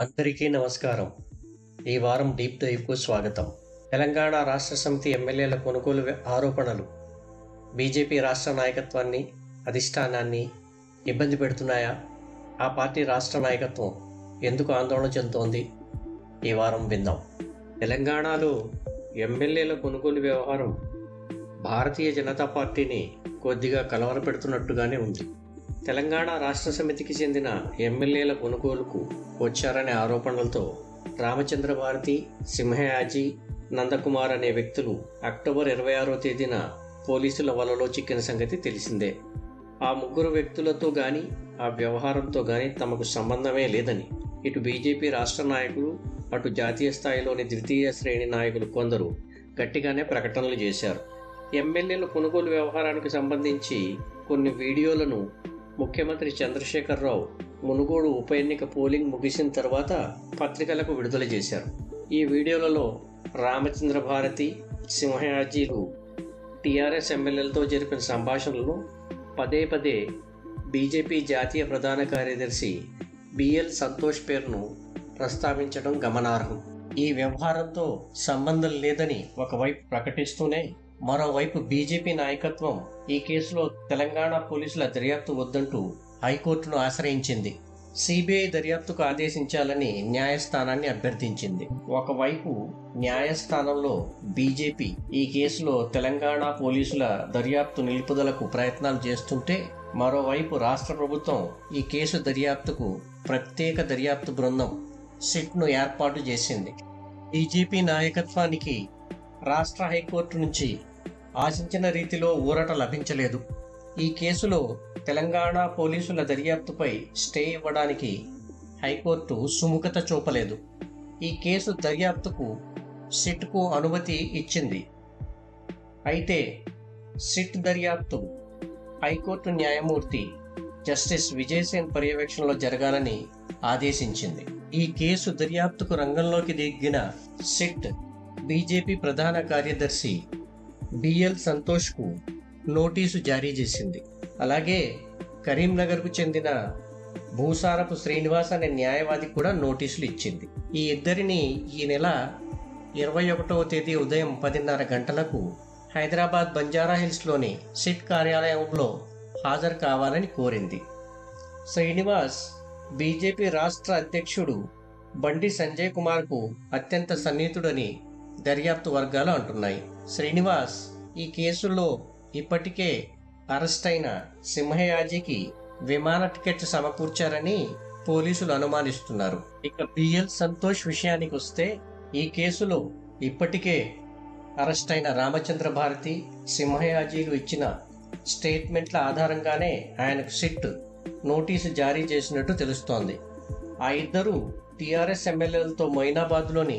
అందరికీ నమస్కారం. ఈ వారం డీప్ దైవ్కు స్వాగతం. తెలంగాణ రాష్ట్ర సమితి ఎమ్మెల్యేల కొనుగోలు ఆరోపణలు. బీజేపీ రాష్ట్ర నాయకత్వాన్ని అధిష్టానాన్ని ఇబ్బంది పెడుతున్నాయా? ఆ పార్టీ రాష్ట్ర నాయకత్వం ఎందుకు ఆందోళన చెందుతోంది? ఈ వారం విందాం. తెలంగాణలో ఎమ్మెల్యేల కొనుగోలు వ్యవహారం భారతీయ జనతా పార్టీని కొద్దిగా కలవరపెడుతున్నట్టుగానే ఉంది. తెలంగాణ రాష్ట్ర సమితికి చెందిన ఎమ్మెల్యేల కొనుగోలుకు వచ్చారనే ఆరోపణలతో రామచంద్ర భారతి సింహయాజీ నందకుమార్ అనే వ్యక్తులు అక్టోబర్ ఇరవై ఆరో తేదీన పోలీసుల వలలో చిక్కిన సంగతి తెలిసిందే. ఆ ముగ్గురు వ్యక్తులతో గాని ఆ వ్యవహారంతో గాని తమకు సంబంధమే లేదని ఇటు బీజేపీ రాష్ట్ర నాయకులు అటు జాతీయ స్థాయిలోని ద్వితీయ శ్రేణి నాయకులు కొందరు గట్టిగానే ప్రకటనలు చేశారు. ఎమ్మెల్యేల కొనుగోలు వ్యవహారానికి సంబంధించి కొన్ని వీడియోలను ముఖ్యమంత్రి చంద్రశేఖరరావు మునుగోడు ఉప ఎన్నిక పోలింగ్ ముగిసిన తర్వాత పత్రికలకు విడుదల చేశారు. ఈ వీడియోలలో రామచంద్ర భారతి సింహయాజీలు టీఆర్ఎస్ ఎమ్మెల్యేలతో జరిపిన సంభాషణలను పదే పదే బీజేపీ జాతీయ ప్రధాన కార్యదర్శి బిఎల్ సంతోష్ పేరును ప్రస్తావించడం గమనార్హం. ఈ వ్యవహారంతో సంబంధం లేదని ఒకవైపు ప్రకటిస్తూనే మరోవైపు బీజేపీ నాయకత్వం ఈ కేసులో తెలంగాణ పోలీసుల దర్యాప్తు వద్దంటూ హైకోర్టును ఆశ్రయించింది. సిబిఐ దర్యాప్తుకు ఆదేశించాలని న్యాయస్థానాన్ని అభ్యర్థించింది. ఒకవైపు న్యాయస్థానంలో బీజేపీ ఈ కేసులో తెలంగాణ పోలీసుల దర్యాప్తు నిలుపుదలకు ప్రయత్నాలు చేస్తుంటే మరోవైపు రాష్ట్ర ప్రభుత్వం ఈ కేసు దర్యాప్తుకు ప్రత్యేక దర్యాప్తు బృందం సిట్ను ఏర్పాటు చేసింది. బీజేపీ నాయకత్వానికి రాష్ట్ర హైకోర్టు నుంచి ఆశించిన రీతిలో ఊరట లభించలేదు. ఈ కేసులో తెలంగాణ పోలీసుల దర్యాప్తుపై స్టే ఇవ్వడానికి హైకోర్టు సుముఖత చూపలేదు. ఈ కేసు దర్యాప్తుకు సిట్కు అనుమతి ఇచ్చింది. అయితే సిట్ దర్యాప్తు హైకోర్టు న్యాయమూర్తి జస్టిస్ విజయసేన్ పర్యవేక్షణలో జరగాలని ఆదేశించింది. ఈ కేసు దర్యాప్తుకు రంగంలోకి దిగిన సిట్ బీజేపీ ప్రధాన కార్యదర్శి బిఎల్ సంతోష్కు నోటీసు జారీ చేసింది. అలాగే కరీంనగర్కు చెందిన భూసారపు శ్రీనివాస్ అనే న్యాయవాది కూడా నోటీసులు ఇచ్చింది. ఈ ఇద్దరిని ఈ నెల ఇరవై ఒకటవ తేదీ ఉదయం పదిన్నర గంటలకు హైదరాబాద్ బంజారా హిల్స్లోని సిట్ కార్యాలయంలో హాజరు కావాలని కోరింది. శ్రీనివాస్ బీజేపీ రాష్ట్ర అధ్యక్షుడు బండి సంజయ్ కుమార్కు అత్యంత సన్నిహితుడని దర్యాప్తు వర్గాలు అంటున్నాయి. శ్రీనివాస్ ఈ కేసులో ఇప్పటికే అరెస్ట్ అయిన సింహయాజీకి విమాన టికెట్ సమకూర్చారని పోలీసులు అనుమానిస్తున్నారు. ఇక బిఎల్ సంతోష్ విషయానికి వస్తే ఈ కేసులో ఇప్పటికే అరెస్ట్ అయిన రామచంద్ర భారతి సింహయాజీలు ఇచ్చిన స్టేట్మెంట్ల ఆధారంగానే ఆయనకు సిట్ నోటీసు జారీ చేసినట్టు తెలుస్తోంది. ఆ ఇద్దరు టీఆర్ఎస్ ఎమ్మెల్యేలతో మొయినాబాద్లోని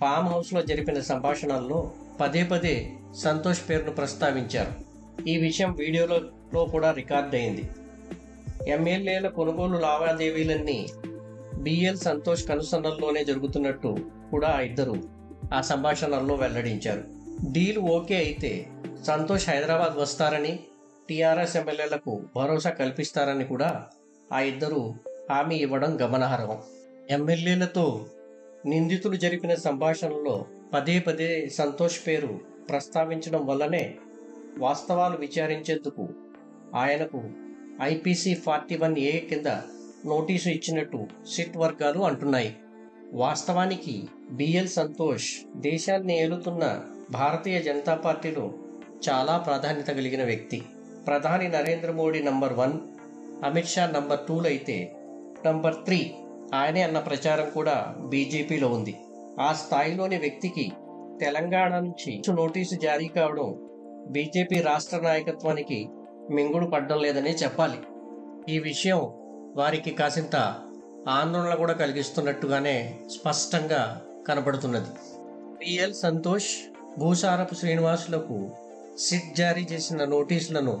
ఫామ్ హౌస్లో జరిపిన సంభాషణల్లో పదే పదే సంతోష్ పేరును ప్రస్తావించారు. ఈ విషయం వీడియోలో కూడా రికార్డ్ అయింది. ఎమ్మెల్యేల కొనుగోలు లావాదేవీలన్నీ బిఎల్ సంతోష్ కనుసన్నల్లోనే జరుగుతున్నట్టు కూడా ఆ ఇద్దరు ఆ సంభాషణల్లో వెల్లడించారు. డీల్ ఓకే అయితే సంతోష్ హైదరాబాద్ వస్తారని టీఆర్ఎస్ ఎమ్మెల్యేలకు భరోసా కల్పిస్తారని కూడా ఆ ఇద్దరు హామీ ఇవ్వడం గమనార్హం. ఎమ్మెల్యేలతో నిందితులు జరిపిన సంభాషణలో పదే పదే సంతోష్ పేరు ప్రస్తావించడం వల్లనే వాస్తవాలు విచారించేందుకు ఆయనకు ఐపీసీ ఫార్టీ వన్ ఏ కింద నోటీసు ఇచ్చినట్టు సిట్ వర్గాలు అంటున్నాయి. వాస్తవానికి బిఎల్ సంతోష్ దేశాన్ని ఏలుతున్న భారతీయ జనతా పార్టీలో చాలా ప్రాధాన్యత కలిగిన వ్యక్తి. ప్రధాని Narendra Modi number one Amit Shah number tool అయితే నంబర్ త్రీ ఆయనే అన్న ప్రచారం కూడా బీజేపీలో ఉంది. ఆ స్థాయిలోని వ్యక్తికి తెలంగాణ నుంచి నోటీసు జారీ కావడం బీజేపీ రాష్ట్ర నాయకత్వానికి మింగుడు పడ్డం లేదనే చెప్పాలి. ఈ విషయం వారికి కాసింత ఆందోళన కూడా కలిగిస్తున్నట్టుగానే స్పష్టంగా కనబడుతున్నది. పిఎల్ సంతోష్ భూసారపు శ్రీనివాసులకు సిట్ జారీ చేసిన నోటీసులను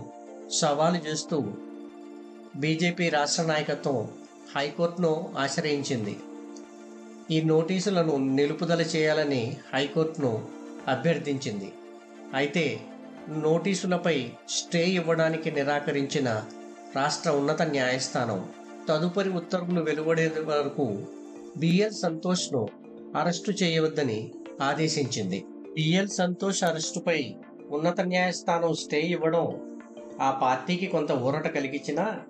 సవాలు చేస్తూ బీజేపీ రాష్ట్ర నాయకత్వం హైకోర్టును ఆశ్రయించింది. ఈ నోటీసులను నిలుపుదల చేయాలని హైకోర్టును అభ్యర్థించింది. అయితే నోటీసులపై స్టే ఇవ్వడానికి నిరాకరించిన రాష్ట్ర ఉన్నత న్యాయస్థానం తదుపరి ఉత్తర్వులు వెలువడే వరకు బిఎల్ సంతోష్ను అరెస్టు చేయవద్దని ఆదేశించింది. బిఎల్ సంతోష్ అరెస్టుపై ఉన్నత న్యాయస్థానం స్టే ఇవ్వడం ఆ పార్టీకి కొంత ఊరట కలిగించినా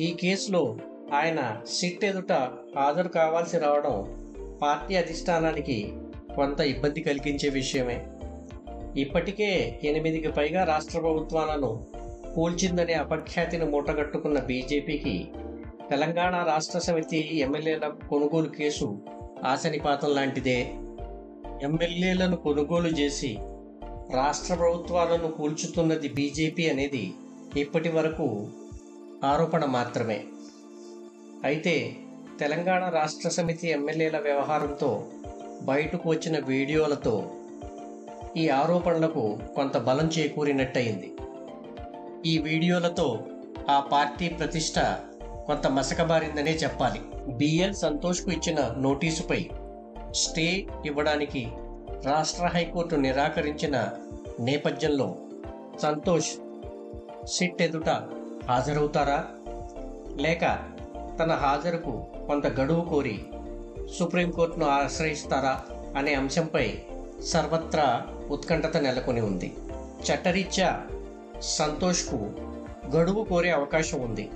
ఈ కేసులో ఆయన సిట్ ఎదుట హాజరు కావాల్సి రావడం పార్టీ అధిష్టానానికి కొంత ఇబ్బంది కలిగించే విషయమే. ఇప్పటికే ఎనిమిదికి పైగా రాష్ట్ర ప్రభుత్వాలను కూల్చిందనే అపఖ్యాతిని మూటగట్టుకున్న బీజేపీకి తెలంగాణ రాష్ట్ర సమితి ఎమ్మెల్యేల కొనుగోలు కేసు ఆశనిపాతం లాంటిదే. ఎమ్మెల్యేలను కొనుగోలు చేసి రాష్ట్ర ప్రభుత్వాలను కూల్చుతున్నది బీజేపీ అనేది ఇప్పటి వరకు ఆరోపణ మాత్రమే. అయితే తెలంగాణ రాష్ట్ర సమితి ఎమ్మెల్యేల వ్యవహారంతో బయటకు వచ్చిన వీడియోలతో ఈ ఆరోపణలకు కొంత బలం చేకూరినట్టయింది. ఈ వీడియోలతో ఆ పార్టీ ప్రతిష్ట కొంత మసకబారిందనే చెప్పాలి. బిఎల్ సంతోష్కు ఇచ్చిన నోటీసుపై స్టే ఇవ్వడానికి రాష్ట్ర హైకోర్టు నిరాకరించిన నేపథ్యంలో సంతోష్ సిట్ ఎదుట హాజరవుతారా? లేక తన హాజరుకు కొంత గడువు కోరి సుప్రీంకోర్టును ఆశ్రయిస్తారా అనే అంశంపై సర్వత్రా ఉత్కంఠత నెలకొని ఉంది. చట్టరీత్యా సంతోష్కు గడువు కోరే అవకాశం ఉంది.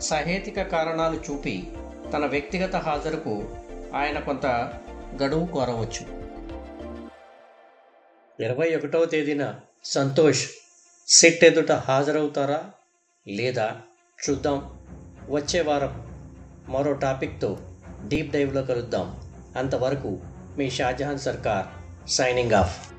సహేతిక కారణాలు చూపి తన వ్యక్తిగత హాజరుకు ఆయన కొంత గడువు కోరవచ్చు. ఇరవై ఒకటవ తేదీన సంతోష్ సిట్ ఎదుట హాజరవుతారా లేదా చూద్దాం. వచ్చే వారం మరో టాపిక్తో డీప్ డైవ్లో కలుద్దాం. అంతవరకు మీ షాజహాన్ సర్కార్ సైనింగ్ ఆఫ్.